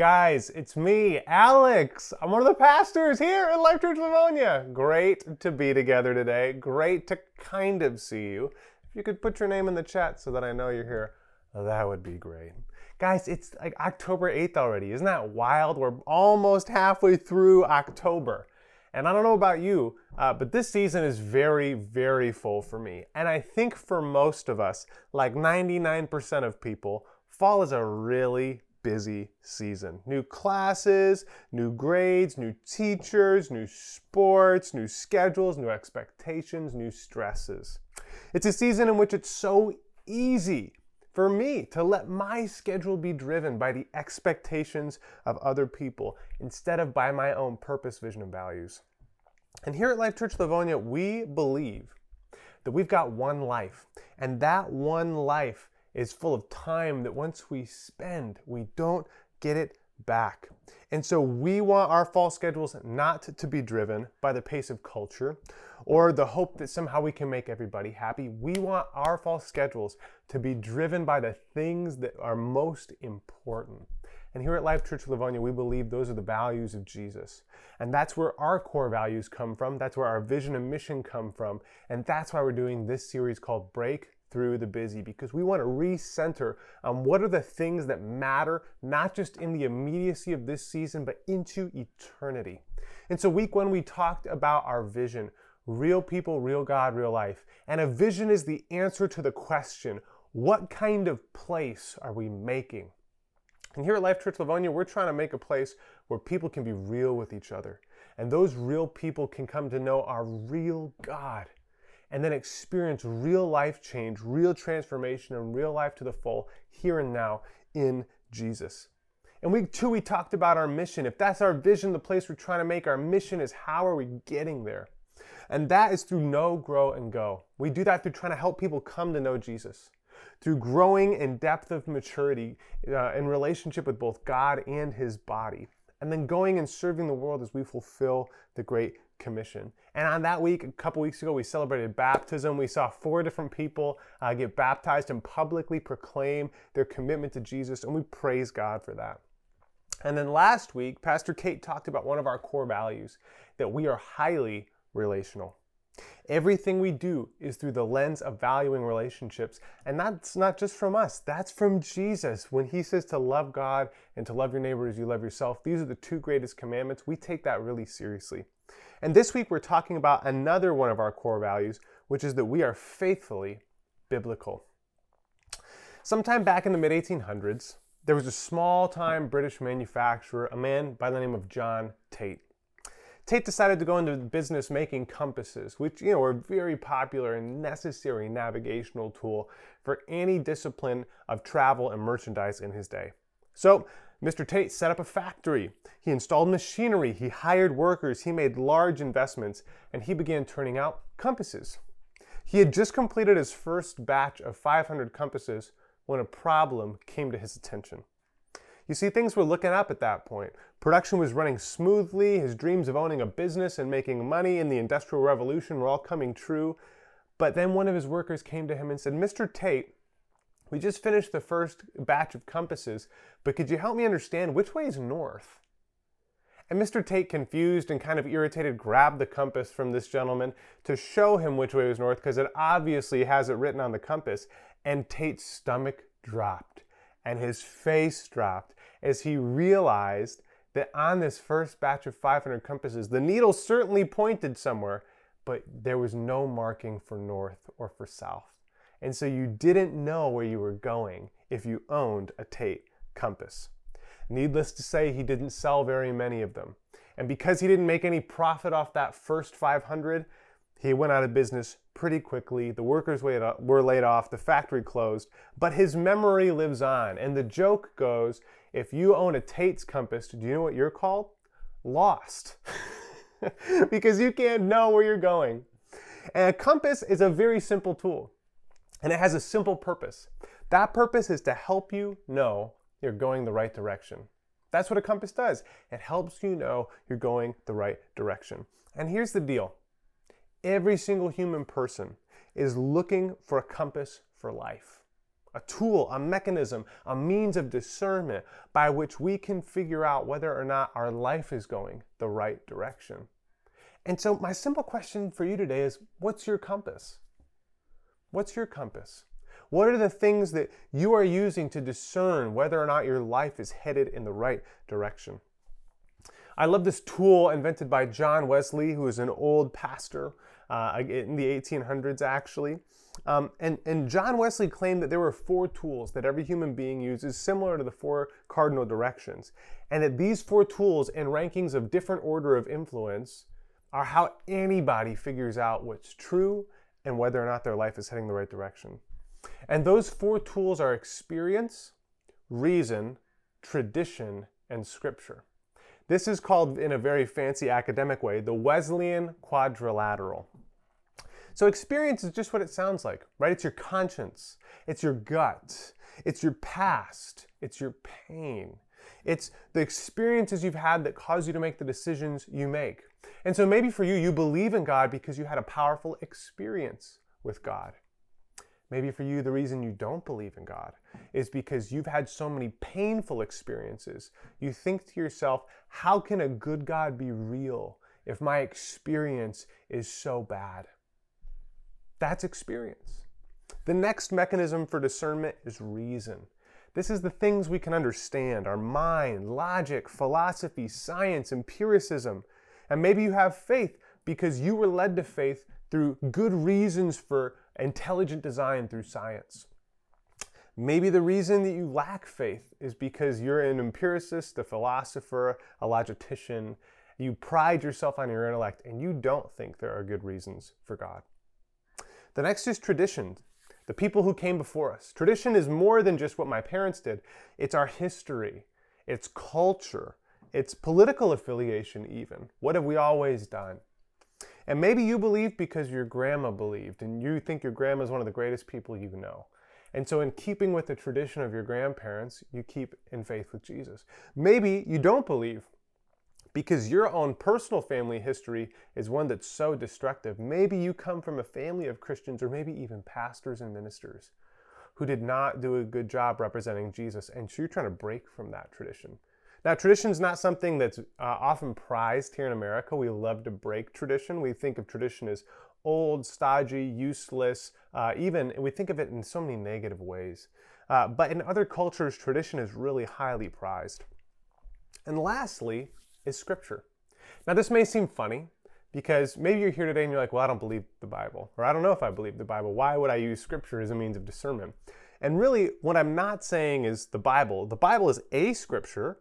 Guys, it's me, Alex. I'm one of the pastors here at Life Church Livonia. Great to be together today. Great to kind of see you. If you could put your name in the chat so that I know you're here, that would be great. Guys, it's like October 8th already. Isn't that wild? We're almost halfway through October. And I don't know about you, uh, but this season is very, very full for me. And I think for most of us, like 99% of people, fall is a really busy season. New classes, new grades, new teachers, new sports, new schedules, new expectations, new stresses. It's a season in which it's so easy for me to let my schedule be driven by the expectations of other people instead of by my own purpose, vision, and values. And here at Life Church Livonia, we believe that we've got one life, and that one life is full of time that once we spend, we don't get it back. And so we want our fall schedules not to be driven by the pace of culture or the hope that somehow we can make everybody happy. We want our fall schedules to be driven by the things that are most important. And here at Life Church Livonia, we believe those are the values of Jesus. And that's where our core values come from. That's where our vision and mission come from. And that's why we're doing this series called Break through the busy because we want to recenter on what are the things that matter, not just in the immediacy of this season, but into eternity. And so, week one, we talked about our vision real people, real God, real life. And a vision is the answer to the question what kind of place are we making? And here at Life Church Livonia, we're trying to make a place where people can be real with each other. And those real people can come to know our real God and then experience real life change, real transformation, and real life to the full here and now in Jesus. And week two, we talked about our mission. If that's our vision, the place we're trying to make, our mission is how are we getting there? And that is through know, grow, and go. We do that through trying to help people come to know Jesus, through growing in depth of maturity uh, in relationship with both God and His body, and then going and serving the world as we fulfill the Great Commission. And on that week, a couple weeks ago, we celebrated baptism. We saw four different people uh, get baptized and publicly proclaim their commitment to Jesus, and we praise God for that. And then last week, Pastor Kate talked about one of our core values that we are highly relational. Everything we do is through the lens of valuing relationships. And that's not just from us, that's from Jesus. When he says to love God and to love your neighbor as you love yourself, these are the two greatest commandments. We take that really seriously. And this week we're talking about another one of our core values, which is that we are faithfully biblical. Sometime back in the mid 1800s, there was a small time British manufacturer, a man by the name of John Tate. Tate decided to go into business making compasses, which you know were a very popular and necessary navigational tool for any discipline of travel and merchandise in his day. So Mr. Tate set up a factory. He installed machinery, he hired workers, he made large investments, and he began turning out compasses. He had just completed his first batch of 500 compasses when a problem came to his attention. You see, things were looking up at that point. Production was running smoothly, his dreams of owning a business and making money in the Industrial Revolution were all coming true. But then one of his workers came to him and said, Mr. Tate, we just finished the first batch of compasses, but could you help me understand which way is north? And Mr. Tate, confused and kind of irritated, grabbed the compass from this gentleman to show him which way was north because it obviously has it written on the compass. And Tate's stomach dropped and his face dropped as he realized that on this first batch of 500 compasses, the needle certainly pointed somewhere, but there was no marking for north or for south. And so you didn't know where you were going if you owned a Tate compass. Needless to say, he didn't sell very many of them. And because he didn't make any profit off that first 500, he went out of business pretty quickly. The workers were laid off, the factory closed, but his memory lives on. And the joke goes if you own a Tate's compass, do you know what you're called? Lost. because you can't know where you're going. And a compass is a very simple tool. And it has a simple purpose. That purpose is to help you know you're going the right direction. That's what a compass does. It helps you know you're going the right direction. And here's the deal every single human person is looking for a compass for life. a tool, a mechanism, a means of discernment by which we can figure out whether or not our life is going the right direction. And so, my simple question for you today is what's your compass? What's your compass? What are the things that you are using to discern whether or not your life is headed in the right direction? I love this tool invented by John Wesley, who is an old pastor uh, in the 1800s, actually. Um, and, and John Wesley claimed that there were four tools that every human being uses, similar to the four cardinal directions. And that these four tools and rankings of different order of influence are how anybody figures out what's true and whether or not their life is heading the right direction. And those four tools are experience, reason, tradition, and scripture. This is called, in a very fancy academic way, the Wesleyan quadrilateral. So, experience is just what it sounds like, right? It's your conscience, it's your gut, it's your past, it's your pain. It's the experiences you've had that cause you to make the decisions you make. And so, maybe for you, you believe in God because you had a powerful experience with God. Maybe for you, the reason you don't believe in God is because you've had so many painful experiences. You think to yourself, how can a good God be real if my experience is so bad? That's experience. The next mechanism for discernment is reason. This is the things we can understand our mind, logic, philosophy, science, empiricism. And maybe you have faith because you were led to faith through good reasons for intelligent design through science. Maybe the reason that you lack faith is because you're an empiricist, a philosopher, a logician. You pride yourself on your intellect and you don't think there are good reasons for God. The next is tradition, the people who came before us. Tradition is more than just what my parents did, it's our history, it's culture, it's political affiliation, even. What have we always done? And maybe you believe because your grandma believed, and you think your grandma is one of the greatest people you know. And so, in keeping with the tradition of your grandparents, you keep in faith with Jesus. Maybe you don't believe because your own personal family history is one that's so destructive. Maybe you come from a family of Christians or maybe even pastors and ministers who did not do a good job representing Jesus, and so you're trying to break from that tradition. Now, tradition is not something that's uh, often prized here in America. We love to break tradition. We think of tradition as old, stodgy, useless, uh, even we think of it in so many negative ways. Uh, but in other cultures, tradition is really highly prized. And lastly, is Scripture. Now, this may seem funny because maybe you're here today and you're like, well, I don't believe the Bible, or I don't know if I believe the Bible. Why would I use Scripture as a means of discernment? And really, what I'm not saying is the Bible. The Bible is a Scripture,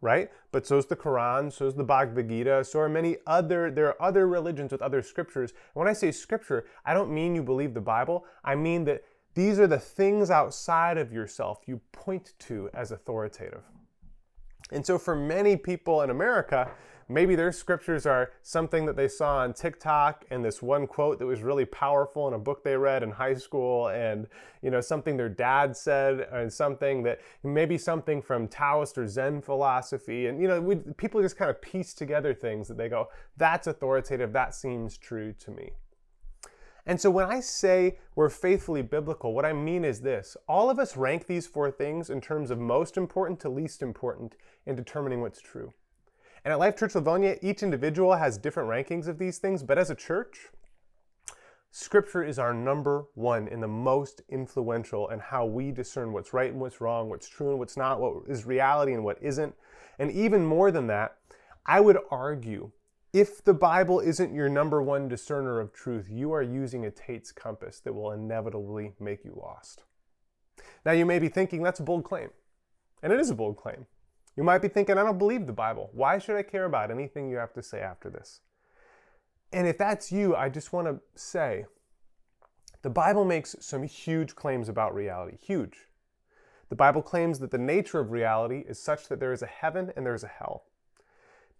right? But so is the Quran, so is the Bhagavad Gita, so are many other, there are other religions with other scriptures. When I say scripture, I don't mean you believe the Bible. I mean that these are the things outside of yourself you point to as authoritative. And so for many people in America, maybe their scriptures are something that they saw on TikTok and this one quote that was really powerful in a book they read in high school and you know something their dad said and something that maybe something from Taoist or Zen philosophy and you know we, people just kind of piece together things that they go that's authoritative that seems true to me. And so when I say we're faithfully biblical, what I mean is this all of us rank these four things in terms of most important to least important in determining what's true. And at Life Church Livonia, each individual has different rankings of these things, but as a church, Scripture is our number one and the most influential in how we discern what's right and what's wrong, what's true and what's not, what is reality and what isn't. And even more than that, I would argue if the Bible isn't your number one discerner of truth, you are using a Tate's compass that will inevitably make you lost. Now, you may be thinking that's a bold claim, and it is a bold claim. You might be thinking, I don't believe the Bible. Why should I care about anything you have to say after this? And if that's you, I just want to say the Bible makes some huge claims about reality. Huge. The Bible claims that the nature of reality is such that there is a heaven and there is a hell,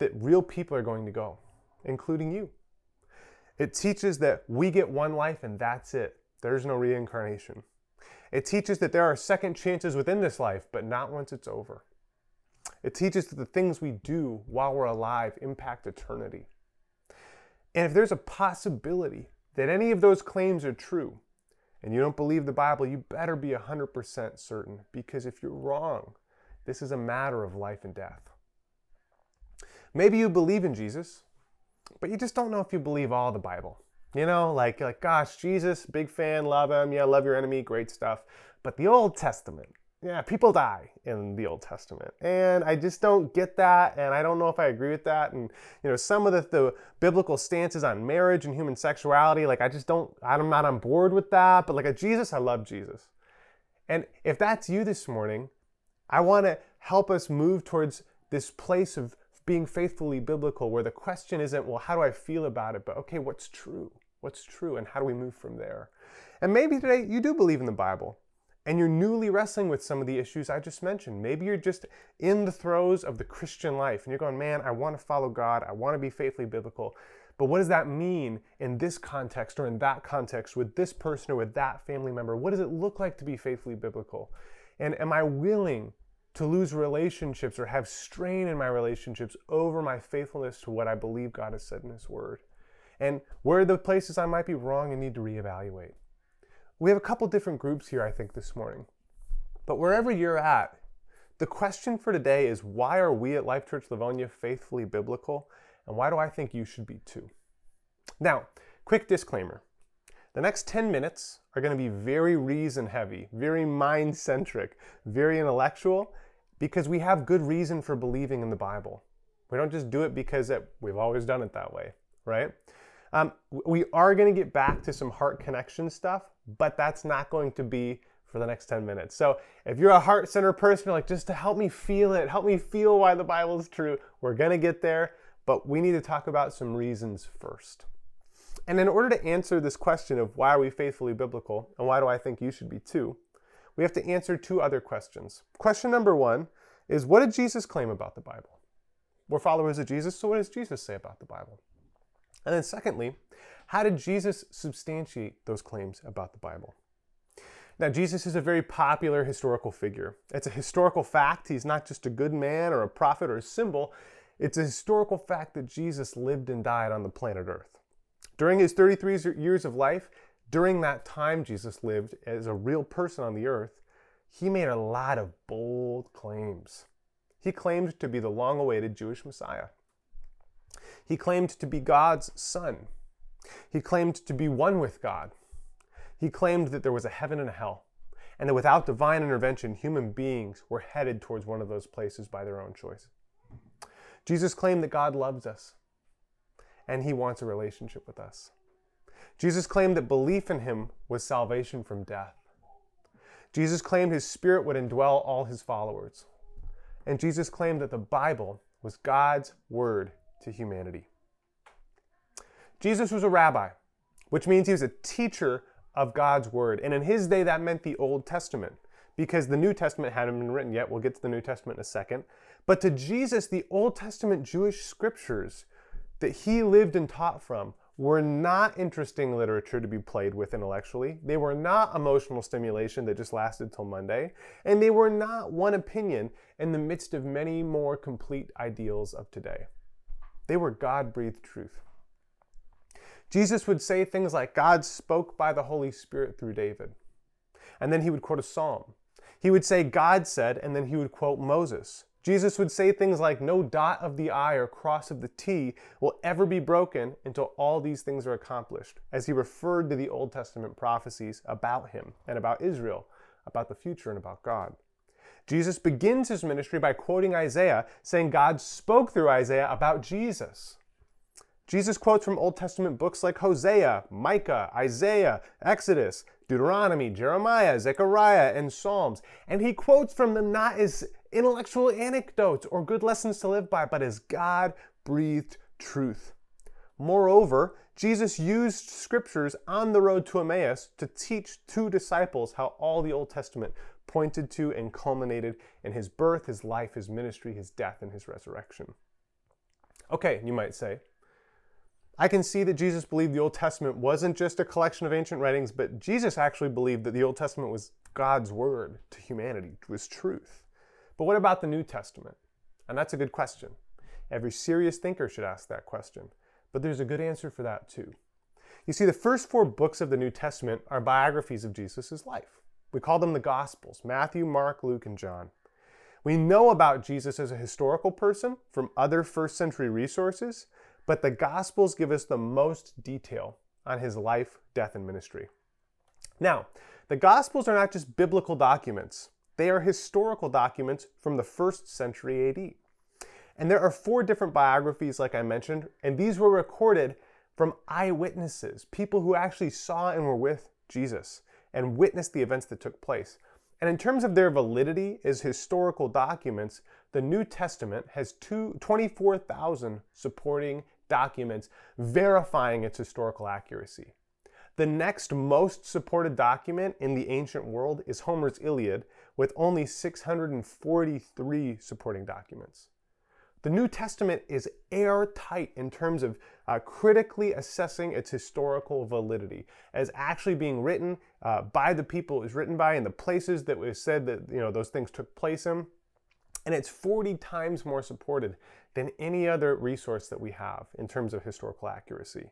that real people are going to go, including you. It teaches that we get one life and that's it. There's no reincarnation. It teaches that there are second chances within this life, but not once it's over. It teaches that the things we do while we're alive impact eternity. And if there's a possibility that any of those claims are true, and you don't believe the Bible, you better be 100% certain because if you're wrong, this is a matter of life and death. Maybe you believe in Jesus, but you just don't know if you believe all the Bible. You know, like, like gosh, Jesus, big fan, love him. Yeah, love your enemy, great stuff. But the Old Testament, yeah, people die in the Old Testament. And I just don't get that. And I don't know if I agree with that. And, you know, some of the, the biblical stances on marriage and human sexuality, like, I just don't, I'm not on board with that. But like a Jesus, I love Jesus. And if that's you this morning, I want to help us move towards this place of being faithfully biblical where the question isn't, well, how do I feel about it? But okay, what's true? What's true? And how do we move from there? And maybe today you do believe in the Bible and you're newly wrestling with some of the issues I just mentioned. Maybe you're just in the throes of the Christian life and you're going, man, I want to follow God, I want to be faithfully biblical. But what does that mean in this context or in that context with this person or with that family member? What does it look like to be faithfully biblical? And am I willing to lose relationships or have strain in my relationships over my faithfulness to what I believe God has said in His Word? And where are the places I might be wrong and need to reevaluate? We have a couple different groups here, I think, this morning. But wherever you're at, the question for today is why are we at Life Church Livonia faithfully biblical? And why do I think you should be too? Now, quick disclaimer. The next 10 minutes are going to be very reason heavy, very mind centric, very intellectual, because we have good reason for believing in the Bible. We don't just do it because it, we've always done it that way, right? Um, we are going to get back to some heart connection stuff, but that's not going to be for the next 10 minutes. So if you're a heart center person, like just to help me feel it, help me feel why the Bible is true, we're going to get there, but we need to talk about some reasons first. And in order to answer this question of why are we faithfully biblical and why do I think you should be too, we have to answer two other questions. Question number one is what did Jesus claim about the Bible? We're followers of Jesus, so what does Jesus say about the Bible? And then, secondly, how did Jesus substantiate those claims about the Bible? Now, Jesus is a very popular historical figure. It's a historical fact. He's not just a good man or a prophet or a symbol. It's a historical fact that Jesus lived and died on the planet Earth. During his 33 years of life, during that time Jesus lived as a real person on the earth, he made a lot of bold claims. He claimed to be the long awaited Jewish Messiah. He claimed to be God's son. He claimed to be one with God. He claimed that there was a heaven and a hell, and that without divine intervention, human beings were headed towards one of those places by their own choice. Jesus claimed that God loves us, and he wants a relationship with us. Jesus claimed that belief in him was salvation from death. Jesus claimed his spirit would indwell all his followers. And Jesus claimed that the Bible was God's word to humanity. Jesus was a rabbi, which means he was a teacher of God's word. And in his day, that meant the Old Testament because the New Testament hadn't been written yet. We'll get to the New Testament in a second. But to Jesus, the Old Testament Jewish scriptures that he lived and taught from were not interesting literature to be played with intellectually. They were not emotional stimulation that just lasted till Monday. And they were not one opinion in the midst of many more complete ideals of today. They were God breathed truth. Jesus would say things like, God spoke by the Holy Spirit through David. And then he would quote a psalm. He would say, God said, and then he would quote Moses. Jesus would say things like, No dot of the I or cross of the T will ever be broken until all these things are accomplished, as he referred to the Old Testament prophecies about him and about Israel, about the future and about God. Jesus begins his ministry by quoting Isaiah, saying God spoke through Isaiah about Jesus. Jesus quotes from Old Testament books like Hosea, Micah, Isaiah, Exodus, Deuteronomy, Jeremiah, Zechariah, and Psalms. And he quotes from them not as intellectual anecdotes or good lessons to live by, but as God breathed truth. Moreover, Jesus used scriptures on the road to Emmaus to teach two disciples how all the Old Testament pointed to and culminated in his birth, his life, his ministry, his death, and his resurrection. Okay, you might say, I can see that Jesus believed the Old Testament wasn't just a collection of ancient writings, but Jesus actually believed that the Old Testament was God's word to humanity, was truth. But what about the New Testament? And that's a good question. Every serious thinker should ask that question. But there's a good answer for that too. You see, the first four books of the New Testament are biographies of Jesus' life. We call them the Gospels Matthew, Mark, Luke, and John. We know about Jesus as a historical person from other first century resources, but the Gospels give us the most detail on his life, death, and ministry. Now, the Gospels are not just biblical documents, they are historical documents from the first century AD. And there are four different biographies, like I mentioned, and these were recorded from eyewitnesses, people who actually saw and were with Jesus and witnessed the events that took place. And in terms of their validity as historical documents, the New Testament has 24,000 supporting documents verifying its historical accuracy. The next most supported document in the ancient world is Homer's Iliad, with only 643 supporting documents. The New Testament is airtight in terms of uh, critically assessing its historical validity as actually being written uh, by the people it was written by and the places that was said that you know those things took place in. And it's 40 times more supported than any other resource that we have in terms of historical accuracy.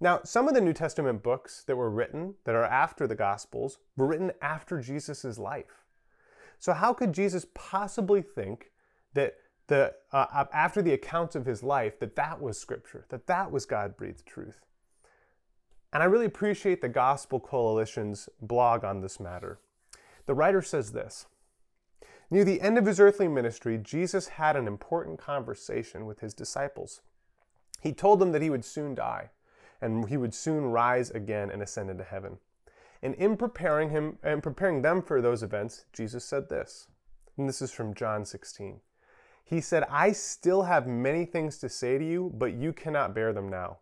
Now, some of the New Testament books that were written that are after the Gospels were written after Jesus' life. So, how could Jesus possibly think that the, uh, after the accounts of his life that that was scripture, that that was God breathed truth. And I really appreciate the Gospel Coalition's blog on this matter. The writer says this Near the end of his earthly ministry, Jesus had an important conversation with his disciples. He told them that he would soon die and he would soon rise again and ascend into heaven. And in preparing him and preparing them for those events, Jesus said this. And this is from John 16. He said, I still have many things to say to you, but you cannot bear them now.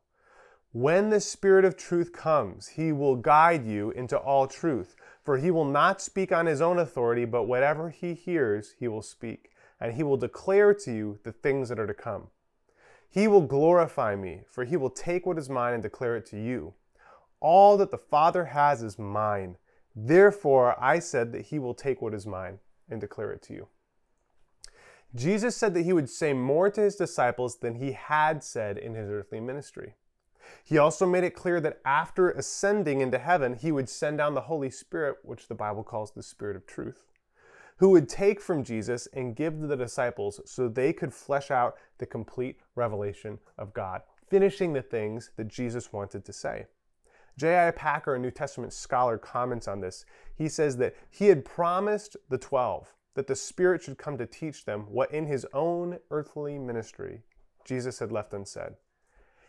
When the Spirit of truth comes, he will guide you into all truth, for he will not speak on his own authority, but whatever he hears, he will speak, and he will declare to you the things that are to come. He will glorify me, for he will take what is mine and declare it to you. All that the Father has is mine. Therefore, I said that he will take what is mine and declare it to you. Jesus said that he would say more to his disciples than he had said in his earthly ministry. He also made it clear that after ascending into heaven, he would send down the Holy Spirit, which the Bible calls the Spirit of truth, who would take from Jesus and give to the disciples so they could flesh out the complete revelation of God, finishing the things that Jesus wanted to say. J.I. Packer, a New Testament scholar, comments on this. He says that he had promised the 12 that the Spirit should come to teach them what in his own earthly ministry Jesus had left unsaid.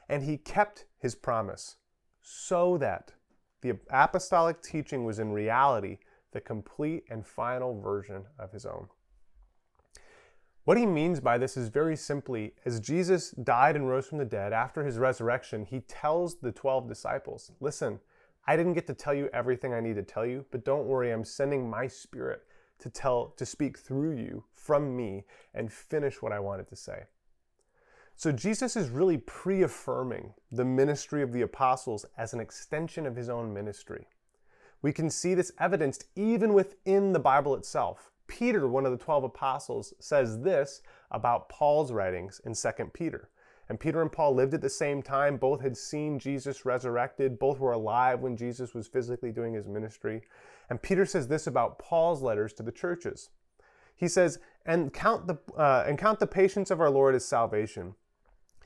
And he kept his promise so that the apostolic teaching was in reality the complete and final version of his own. What he means by this is very simply as Jesus died and rose from the dead after his resurrection, he tells the 12 disciples, Listen, I didn't get to tell you everything I need to tell you, but don't worry, I'm sending my spirit to tell to speak through you from me and finish what I wanted to say. So Jesus is really pre-affirming the ministry of the apostles as an extension of his own ministry. We can see this evidenced even within the Bible itself. Peter, one of the 12 apostles, says this about Paul's writings in 2 Peter. And Peter and Paul lived at the same time. Both had seen Jesus resurrected. Both were alive when Jesus was physically doing his ministry. And Peter says this about Paul's letters to the churches. He says, and count the, uh, and count the patience of our Lord as salvation,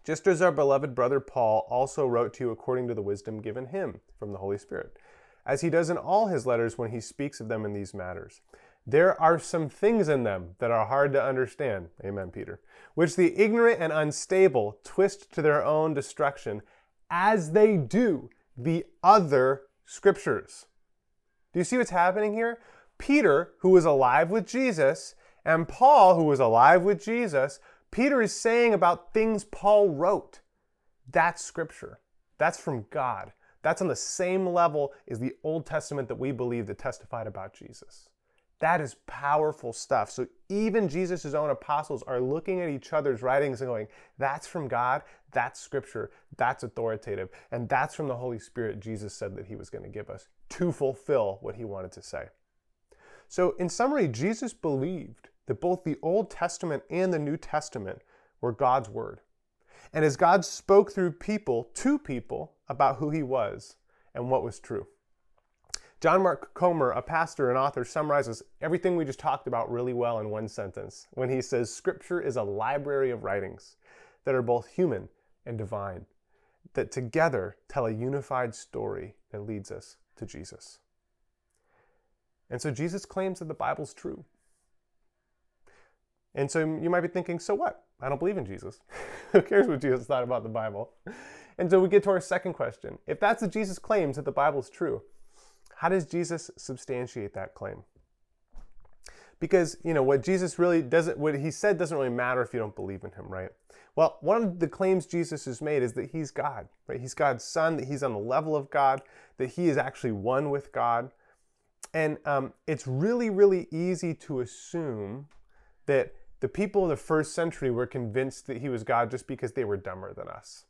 just as our beloved brother Paul also wrote to you according to the wisdom given him from the Holy Spirit, as he does in all his letters when he speaks of them in these matters. There are some things in them that are hard to understand, amen, Peter, which the ignorant and unstable twist to their own destruction, as they do the other scriptures. Do you see what's happening here? Peter, who was alive with Jesus, and Paul, who was alive with Jesus, Peter is saying about things Paul wrote. That's scripture. That's from God. That's on the same level as the Old Testament that we believe that testified about Jesus. That is powerful stuff. So even Jesus' own apostles are looking at each other's writings and going, that's from God, that's scripture, that's authoritative, and that's from the Holy Spirit Jesus said that he was going to give us to fulfill what he wanted to say. So, in summary, Jesus believed that both the Old Testament and the New Testament were God's word. and as God spoke through people to people about who he was and what was true. John Mark Comer, a pastor and author, summarizes everything we just talked about really well in one sentence when he says Scripture is a library of writings that are both human and divine, that together tell a unified story that leads us to Jesus. And so Jesus claims that the Bible's true. And so you might be thinking, so what? I don't believe in Jesus. Who cares what Jesus thought about the Bible? And so we get to our second question. If that's what Jesus claims that the Bible is true, how does Jesus substantiate that claim? Because, you know, what Jesus really doesn't, what he said doesn't really matter if you don't believe in him, right? Well, one of the claims Jesus has made is that he's God, right? He's God's son, that he's on the level of God, that he is actually one with God. And um, it's really, really easy to assume that the people of the first century were convinced that he was God just because they were dumber than us.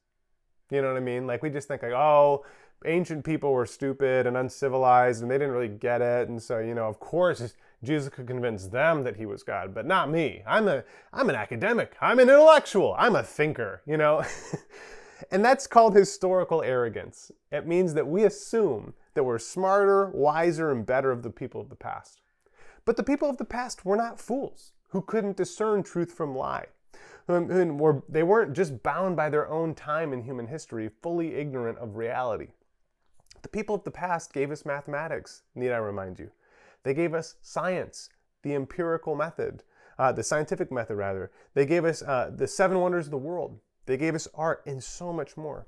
You know what I mean? Like we just think like, oh, ancient people were stupid and uncivilized and they didn't really get it. And so, you know, of course Jesus could convince them that he was God, but not me. I'm a I'm an academic. I'm an intellectual. I'm a thinker, you know? and that's called historical arrogance. It means that we assume that we're smarter, wiser, and better of the people of the past. But the people of the past were not fools who couldn't discern truth from lie. Um, who were, they weren't just bound by their own time in human history, fully ignorant of reality. The people of the past gave us mathematics, need I remind you. They gave us science, the empirical method, uh, the scientific method, rather. They gave us uh, the seven wonders of the world. They gave us art and so much more.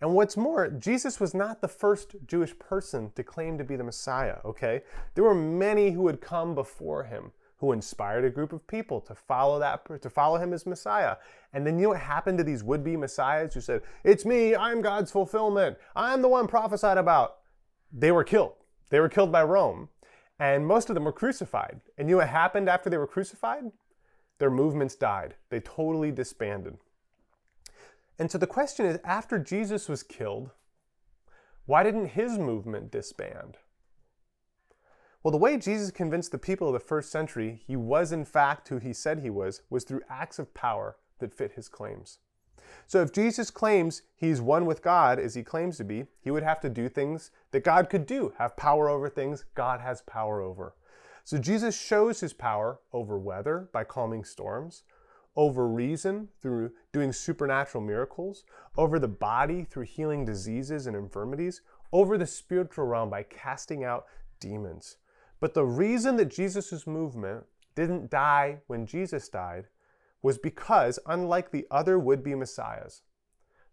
And what's more, Jesus was not the first Jewish person to claim to be the Messiah, okay? There were many who had come before him who inspired a group of people to follow that to follow him as Messiah. And then you know what happened to these would-be messiahs who said, "It's me, I'm God's fulfillment. I'm the one prophesied about." They were killed. They were killed by Rome, and most of them were crucified. And you know what happened after they were crucified? Their movements died. They totally disbanded. And so the question is after Jesus was killed, why didn't his movement disband? Well, the way Jesus convinced the people of the first century he was in fact who he said he was was through acts of power that fit his claims. So if Jesus claims he's one with God as he claims to be, he would have to do things that God could do, have power over things God has power over. So Jesus shows his power over weather by calming storms, over reason through doing supernatural miracles, over the body through healing diseases and infirmities, over the spiritual realm by casting out demons. But the reason that Jesus' movement didn't die when Jesus died was because, unlike the other would be messiahs,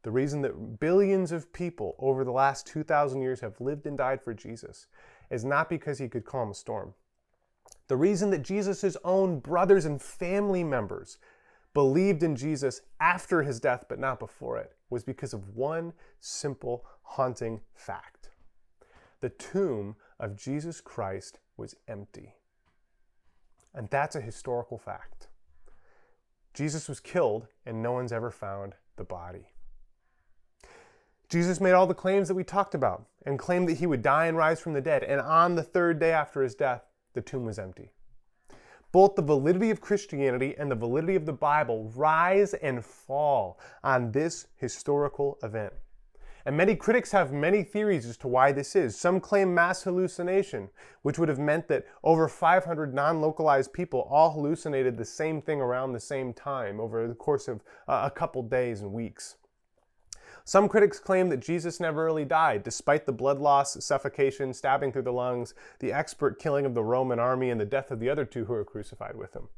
the reason that billions of people over the last 2,000 years have lived and died for Jesus is not because he could calm a storm. The reason that Jesus' own brothers and family members believed in Jesus after his death but not before it was because of one simple, haunting fact. The tomb of Jesus Christ was empty. And that's a historical fact. Jesus was killed, and no one's ever found the body. Jesus made all the claims that we talked about and claimed that he would die and rise from the dead. And on the third day after his death, the tomb was empty. Both the validity of Christianity and the validity of the Bible rise and fall on this historical event. And many critics have many theories as to why this is. Some claim mass hallucination, which would have meant that over 500 non localized people all hallucinated the same thing around the same time over the course of uh, a couple days and weeks. Some critics claim that Jesus never really died, despite the blood loss, suffocation, stabbing through the lungs, the expert killing of the Roman army, and the death of the other two who were crucified with him.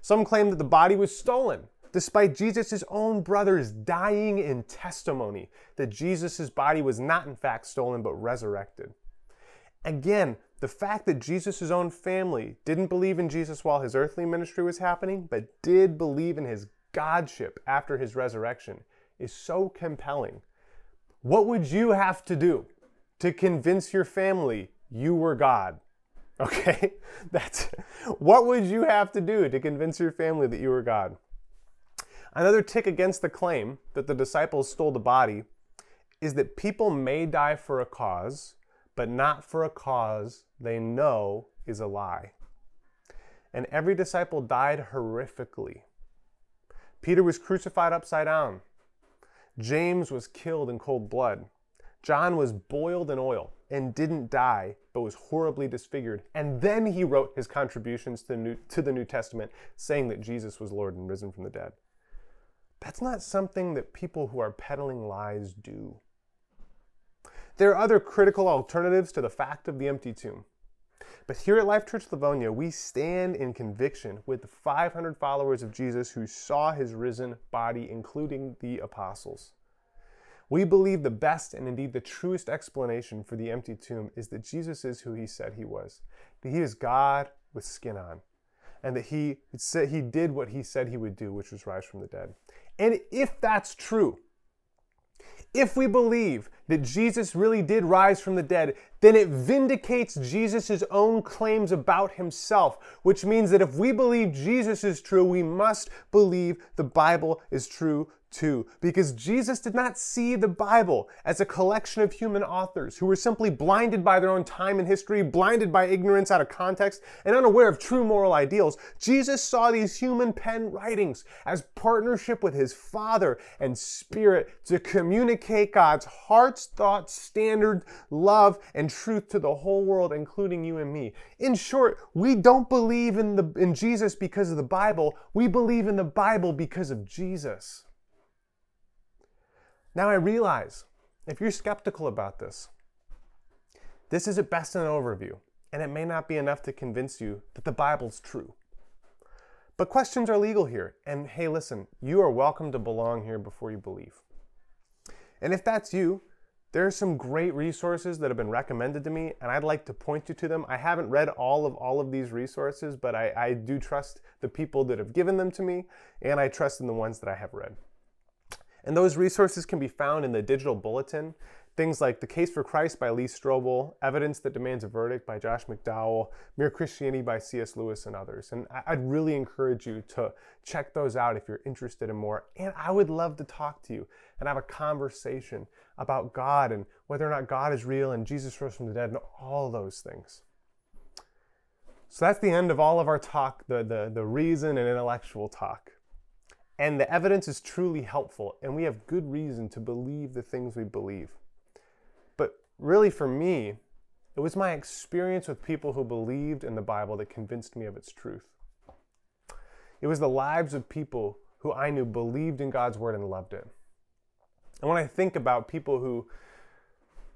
Some claim that the body was stolen, despite Jesus' own brothers dying in testimony that Jesus' body was not in fact stolen but resurrected. Again, the fact that Jesus' own family didn't believe in Jesus while his earthly ministry was happening, but did believe in his Godship after his resurrection is so compelling. What would you have to do to convince your family you were God? Okay? That's what would you have to do to convince your family that you were God? Another tick against the claim that the disciples stole the body is that people may die for a cause, but not for a cause they know is a lie. And every disciple died horrifically. Peter was crucified upside down James was killed in cold blood. John was boiled in oil and didn't die, but was horribly disfigured. And then he wrote his contributions to the, New, Testament, saying that Jesus was Lord and risen from the dead. That's not something that people who are peddling lies do. There are other critical alternatives to the fact of the empty tomb. But here at Life Church Livonia, we stand in conviction with the 500 followers of Jesus who saw his risen body, including the apostles. We believe the best and indeed the truest explanation for the empty tomb is that Jesus is who he said he was, that he is God with skin on, and that he, said he did what he said he would do, which was rise from the dead. And if that's true, if we believe that Jesus really did rise from the dead, then it vindicates Jesus' own claims about himself, which means that if we believe Jesus is true, we must believe the Bible is true too, because Jesus did not see the Bible as a collection of human authors who were simply blinded by their own time and history, blinded by ignorance out of context, and unaware of true moral ideals. Jesus saw these human pen writings as partnership with his Father and Spirit to communicate God's heart's thoughts, standard, love, and truth to the whole world, including you and me. In short, we don't believe in, the, in Jesus because of the Bible, we believe in the Bible because of Jesus. Now I realize if you're skeptical about this, this is at best an overview, and it may not be enough to convince you that the Bible's true. But questions are legal here, and hey, listen, you are welcome to belong here before you believe. And if that's you, there are some great resources that have been recommended to me, and I'd like to point you to them. I haven't read all of all of these resources, but I, I do trust the people that have given them to me, and I trust in the ones that I have read. And those resources can be found in the digital bulletin. Things like The Case for Christ by Lee Strobel, Evidence That Demands a Verdict by Josh McDowell, Mere Christianity by C.S. Lewis, and others. And I'd really encourage you to check those out if you're interested in more. And I would love to talk to you and have a conversation about God and whether or not God is real and Jesus rose from the dead and all those things. So that's the end of all of our talk, the, the, the reason and intellectual talk. And the evidence is truly helpful, and we have good reason to believe the things we believe. But really, for me, it was my experience with people who believed in the Bible that convinced me of its truth. It was the lives of people who I knew believed in God's word and loved it. And when I think about people who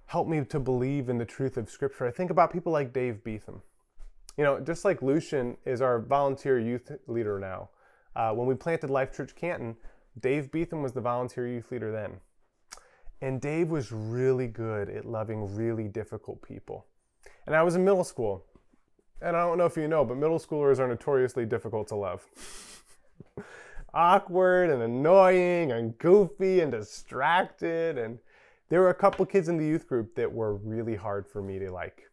helped me to believe in the truth of Scripture, I think about people like Dave Beetham. You know, just like Lucian is our volunteer youth leader now, uh, when we planted Life Church Canton, Dave Beetham was the volunteer youth leader then. And Dave was really good at loving really difficult people. And I was in middle school. And I don't know if you know, but middle schoolers are notoriously difficult to love. Awkward and annoying and goofy and distracted. And there were a couple kids in the youth group that were really hard for me to like.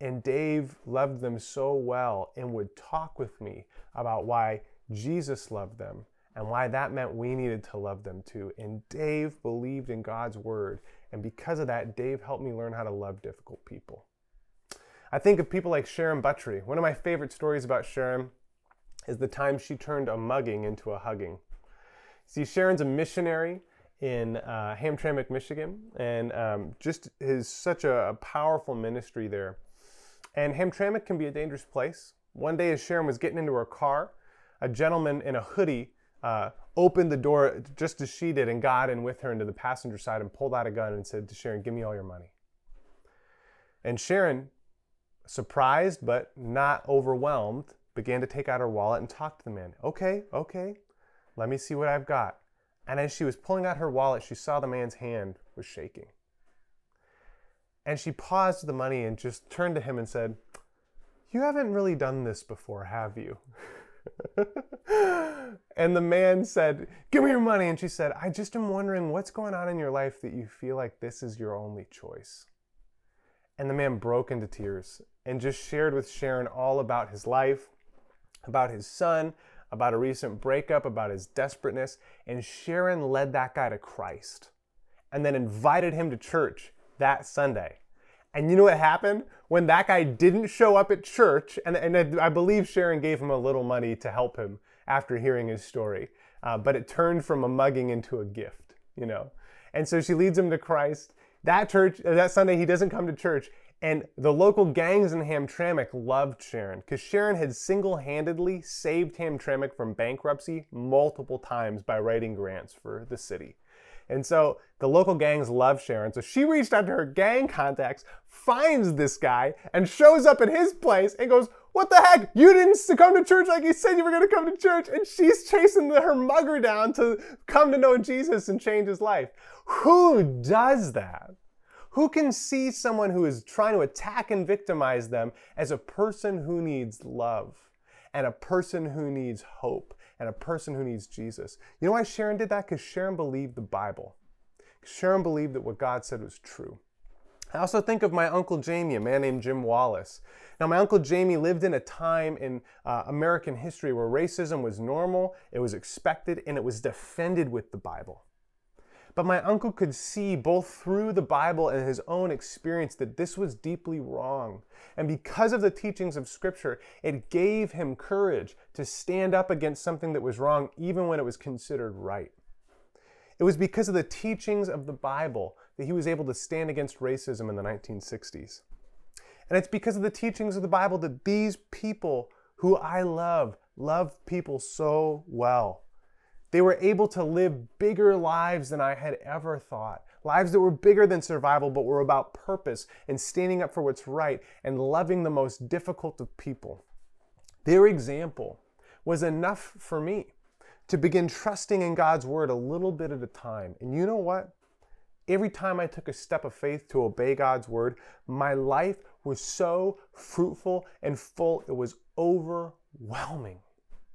And Dave loved them so well and would talk with me about why Jesus loved them and why that meant we needed to love them too. And Dave believed in God's word. And because of that, Dave helped me learn how to love difficult people. I think of people like Sharon Buttrey. One of my favorite stories about Sharon is the time she turned a mugging into a hugging. See, Sharon's a missionary in uh, Hamtramck, Michigan, and um, just is such a, a powerful ministry there. And Hamtramck can be a dangerous place. One day, as Sharon was getting into her car, a gentleman in a hoodie uh, opened the door just as she did and got in with her into the passenger side and pulled out a gun and said to Sharon, Give me all your money. And Sharon, surprised but not overwhelmed, began to take out her wallet and talk to the man. Okay, okay, let me see what I've got. And as she was pulling out her wallet, she saw the man's hand was shaking. And she paused the money and just turned to him and said, You haven't really done this before, have you? and the man said, Give me your money. And she said, I just am wondering what's going on in your life that you feel like this is your only choice. And the man broke into tears and just shared with Sharon all about his life, about his son, about a recent breakup, about his desperateness. And Sharon led that guy to Christ and then invited him to church that Sunday. And you know what happened? When that guy didn't show up at church, and, and I believe Sharon gave him a little money to help him after hearing his story, uh, but it turned from a mugging into a gift. you know. And so she leads him to Christ. That church, uh, that Sunday, he doesn't come to church. And the local gangs in Hamtramck loved Sharon because Sharon had single handedly saved Hamtramck from bankruptcy multiple times by writing grants for the city. And so the local gangs love Sharon. So she reached out to her gang contacts, finds this guy, and shows up at his place and goes, What the heck? You didn't come to church like you said you were going to come to church. And she's chasing her mugger down to come to know Jesus and change his life. Who does that? Who can see someone who is trying to attack and victimize them as a person who needs love and a person who needs hope and a person who needs Jesus. You know why Sharon did that? Because Sharon believed the Bible. Sharon believed that what God said was true. I also think of my Uncle Jamie, a man named Jim Wallace. Now, my Uncle Jamie lived in a time in uh, American history where racism was normal, it was expected, and it was defended with the Bible. But my uncle could see both through the Bible and his own experience that this was deeply wrong. And because of the teachings of Scripture, it gave him courage to stand up against something that was wrong, even when it was considered right. It was because of the teachings of the Bible that he was able to stand against racism in the 1960s. And it's because of the teachings of the Bible that these people who I love love people so well. They were able to live bigger lives than I had ever thought. Lives that were bigger than survival, but were about purpose and standing up for what's right and loving the most difficult of people. Their example was enough for me to begin trusting in God's word a little bit at a time. And you know what? Every time I took a step of faith to obey God's word, my life was so fruitful and full, it was overwhelming.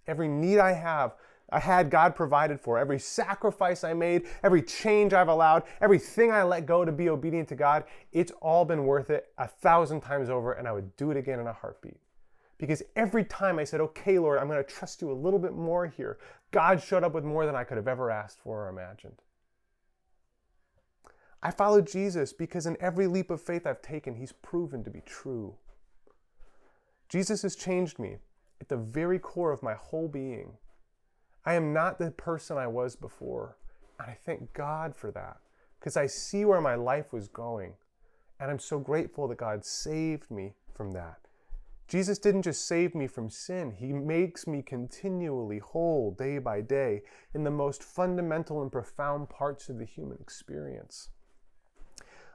Every need I have I had God provided for. Every sacrifice I made, every change I've allowed, everything I let go to be obedient to God, it's all been worth it a thousand times over, and I would do it again in a heartbeat. Because every time I said, okay, Lord, I'm going to trust you a little bit more here, God showed up with more than I could have ever asked for or imagined. I followed Jesus because in every leap of faith I've taken, he's proven to be true. Jesus has changed me at the very core of my whole being. I am not the person I was before. And I thank God for that because I see where my life was going. And I'm so grateful that God saved me from that. Jesus didn't just save me from sin, He makes me continually whole day by day in the most fundamental and profound parts of the human experience.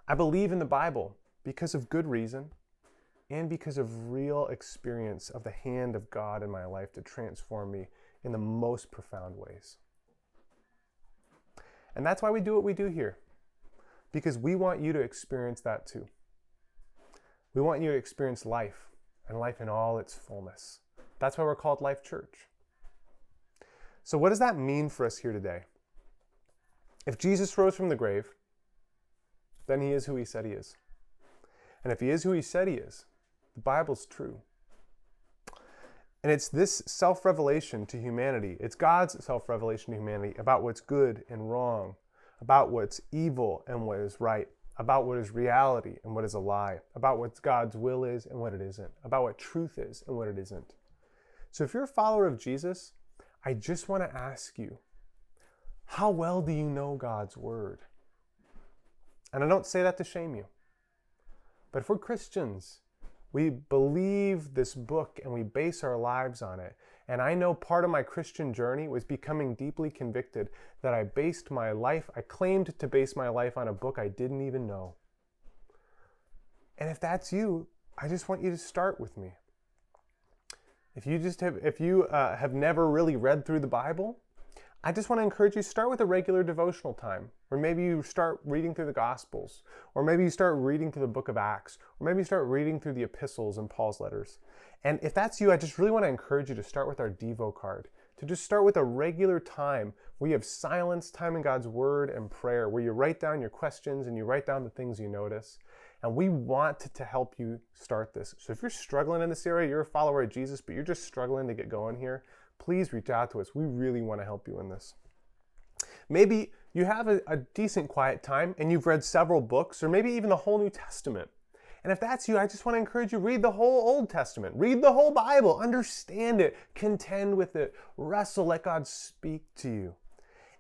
I believe in the Bible because of good reason and because of real experience of the hand of God in my life to transform me in the most profound ways. And that's why we do what we do here, because we want you to experience that too. We want you to experience life and life in all its fullness. That's why we're called Life Church. So, what does that mean for us here today? If Jesus rose from the grave, then he is who he said he is. And if he is who he said he is, the Bible's true. And it's this self revelation to humanity, it's God's self revelation to humanity about what's good and wrong, about what's evil and what is right, about what is reality and what is a lie, about what God's will is and what it isn't, about what truth is and what it isn't. So if you're a follower of Jesus, I just want to ask you how well do you know God's word? And I don't say that to shame you. But if we're Christians, we believe this book and we base our lives on it. And I know part of my Christian journey was becoming deeply convicted that I based my life, I claimed to base my life on a book I didn't even know. And if that's you, I just want you to start with me. If you just have, if you uh, have never really read through the Bible, I just want to encourage you start with a regular devotional time, or maybe you start reading through the Gospels, or maybe you start reading through the book of Acts, or maybe you start reading through the epistles and Paul's letters. And if that's you, I just really want to encourage you to start with our Devo card, to just start with a regular time where you have silence, time in God's Word and prayer, where you write down your questions and you write down the things you notice. And we want to help you start this. So if you're struggling in this area, you're a follower of Jesus, but you're just struggling to get going here, please reach out to us. We really want to help you in this. Maybe you have a, a, decent quiet time and you've read several books or maybe even the whole New Testament. And if that's you, I just want to encourage you read the whole Old Testament. Read the whole Bible, understand it, contend with it, wrestle, let God speak to you.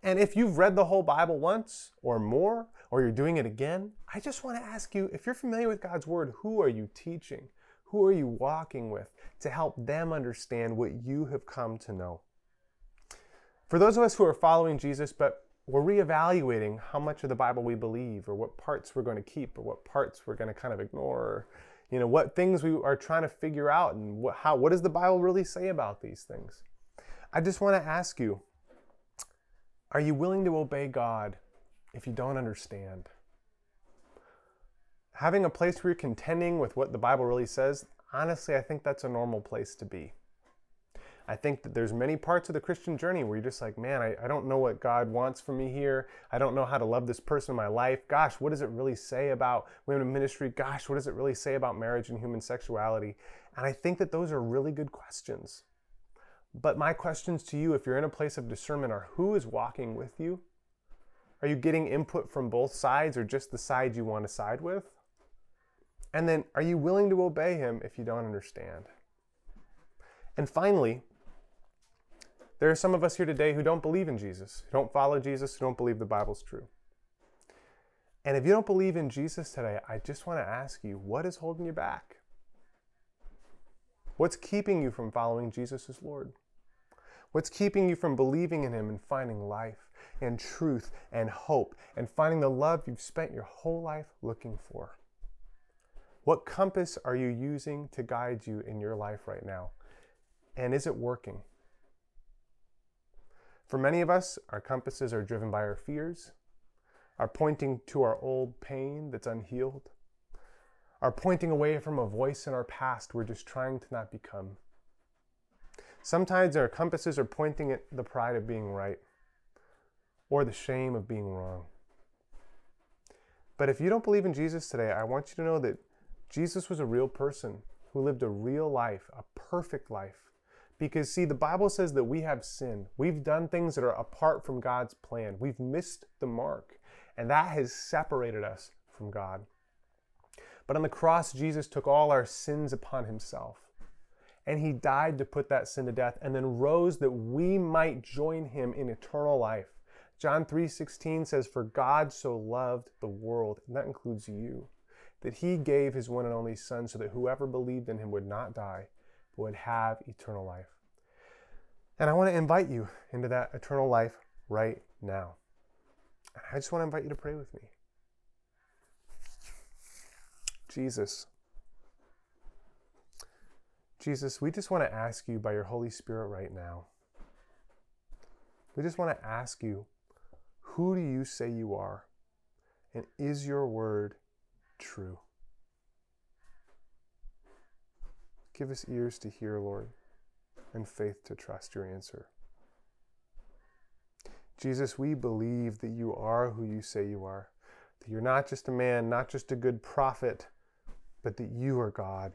And if you've read the whole Bible once or more, or you're doing it again, I just want to ask you if you're familiar with God's Word, who are you teaching? Who are you walking with to help them understand what you have come to know? For those of us who are following Jesus, but we're reevaluating how much of the Bible we believe, or what parts we're going to keep, or what parts we're going to kind of ignore, or, you know, what things we are trying to figure out, and what, how, what does the Bible really say about these things? I just want to ask you are you willing to obey God if you don't understand? Having a place where you're contending with what the Bible really says, honestly, I think that's a normal place to be. I think that there's many parts of the Christian journey where you're just like, man, I, I don't know what God wants from me here. I don't know how to love this person in my life. Gosh, what does it really say about women in ministry? Gosh, what does it really say about marriage and human sexuality? And I think that those are really good questions. But my questions to you, if you're in a place of discernment, are who is walking with you? Are you getting input from both sides or just the side you want to side with? And then, are you willing to obey him if you don't understand? And finally, there are some of us here today who don't believe in Jesus, who don't follow Jesus, who don't believe the Bible's true. And if you don't believe in Jesus today, I just want to ask you what is holding you back? What's keeping you from following Jesus as Lord? What's keeping you from believing in Him and finding life and truth and hope and finding the love you've spent your whole life looking for? What compass are you using to guide you in your life right now? And is it working? For many of us, our compasses are driven by our fears, are pointing to our old pain that's unhealed, are pointing away from a voice in our past we're just trying to not become. Sometimes our compasses are pointing at the pride of being right or the shame of being wrong. But if you don't believe in Jesus today, I want you to know that Jesus was a real person who lived a real life, a perfect life, because, see, the Bible says that we have sinned. We've done things that are apart from God's plan. We've missed the mark, and that has separated us from God. But on the cross, Jesus took all our sins upon himself. And he died to put that sin to death and then rose that we might join him in eternal life. John 3:16 says for God so loved the world, and that includes you, that he gave his one and only son so that whoever believed in him would not die, but would have eternal life. And I want to invite you into that eternal life right now. I just want to invite you to pray with me. Jesus. Jesus, we just want to ask you by your Holy Spirit right now. We just want to ask you, who do you say you are? And is your word true? Give us ears to hear, Lord, and faith to trust your answer. Jesus, we believe that you are who you say you are, that you're not just a man, not just a good prophet, but that you are God.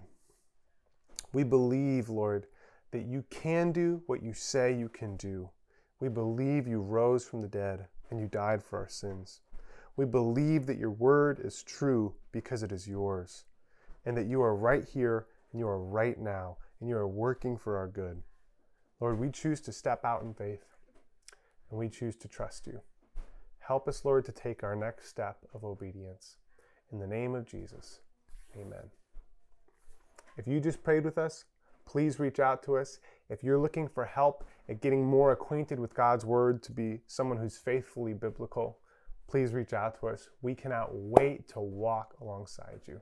We believe, Lord, that you can do what you say you can do. We believe you rose from the dead and you died for our sins. We believe that your word is true because it is yours, and that you are right here and you are right now, and you are working for our good. Lord, we choose to step out in faith, and we choose to trust you. Help us, Lord, to take our next step of obedience. In the name of Jesus, amen. If you just prayed with us, please reach out to us. If you're looking for help at getting more acquainted with God's Word to be someone who's faithfully biblical, please reach out to us. We cannot wait to walk alongside you.